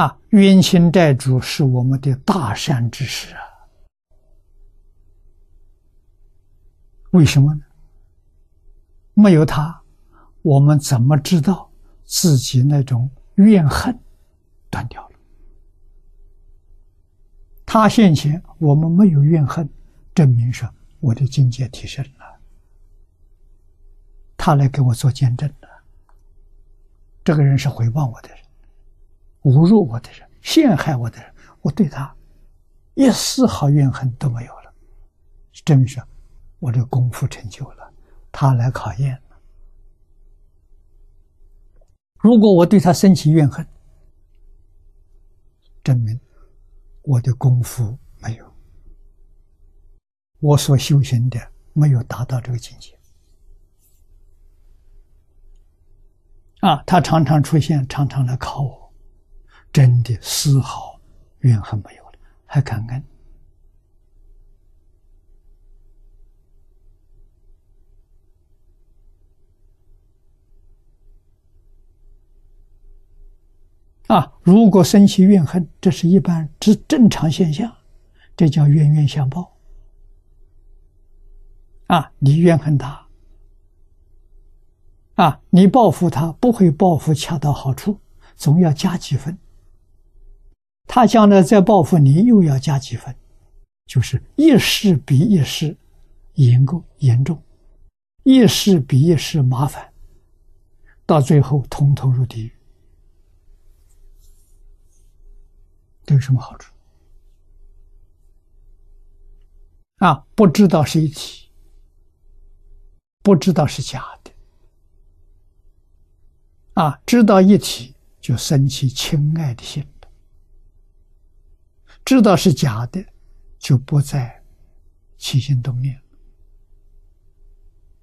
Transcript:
啊，冤亲债主是我们的大善之时啊。为什么呢？没有他，我们怎么知道自己那种怨恨断掉了？他现前，我们没有怨恨，证明说我的境界提升了。他来给我做见证的。这个人是回报我的人，侮辱我的人，陷害我的人，我对他一丝毫怨恨都没有了，证明说。我的功夫成就了，他来考验了。如果我对他生起怨恨，证明我的功夫没有，我所修行的没有达到这个境界。啊，他常常出现，常常来考我，真的丝毫怨恨没有了，还感恩。啊！如果生起怨恨，这是一般之正常现象，这叫冤冤相报。啊，你怨恨他，啊，你报复他不会报复恰到好处，总要加几分。他将来再报复你，又要加几分，就是一事比一事严重严重，一事比一事麻烦，到最后通通入地狱。都有什么好处？啊，不知道是一体，不知道是假的，啊，知道一体就生起亲爱的心知道是假的，就不再起心动念。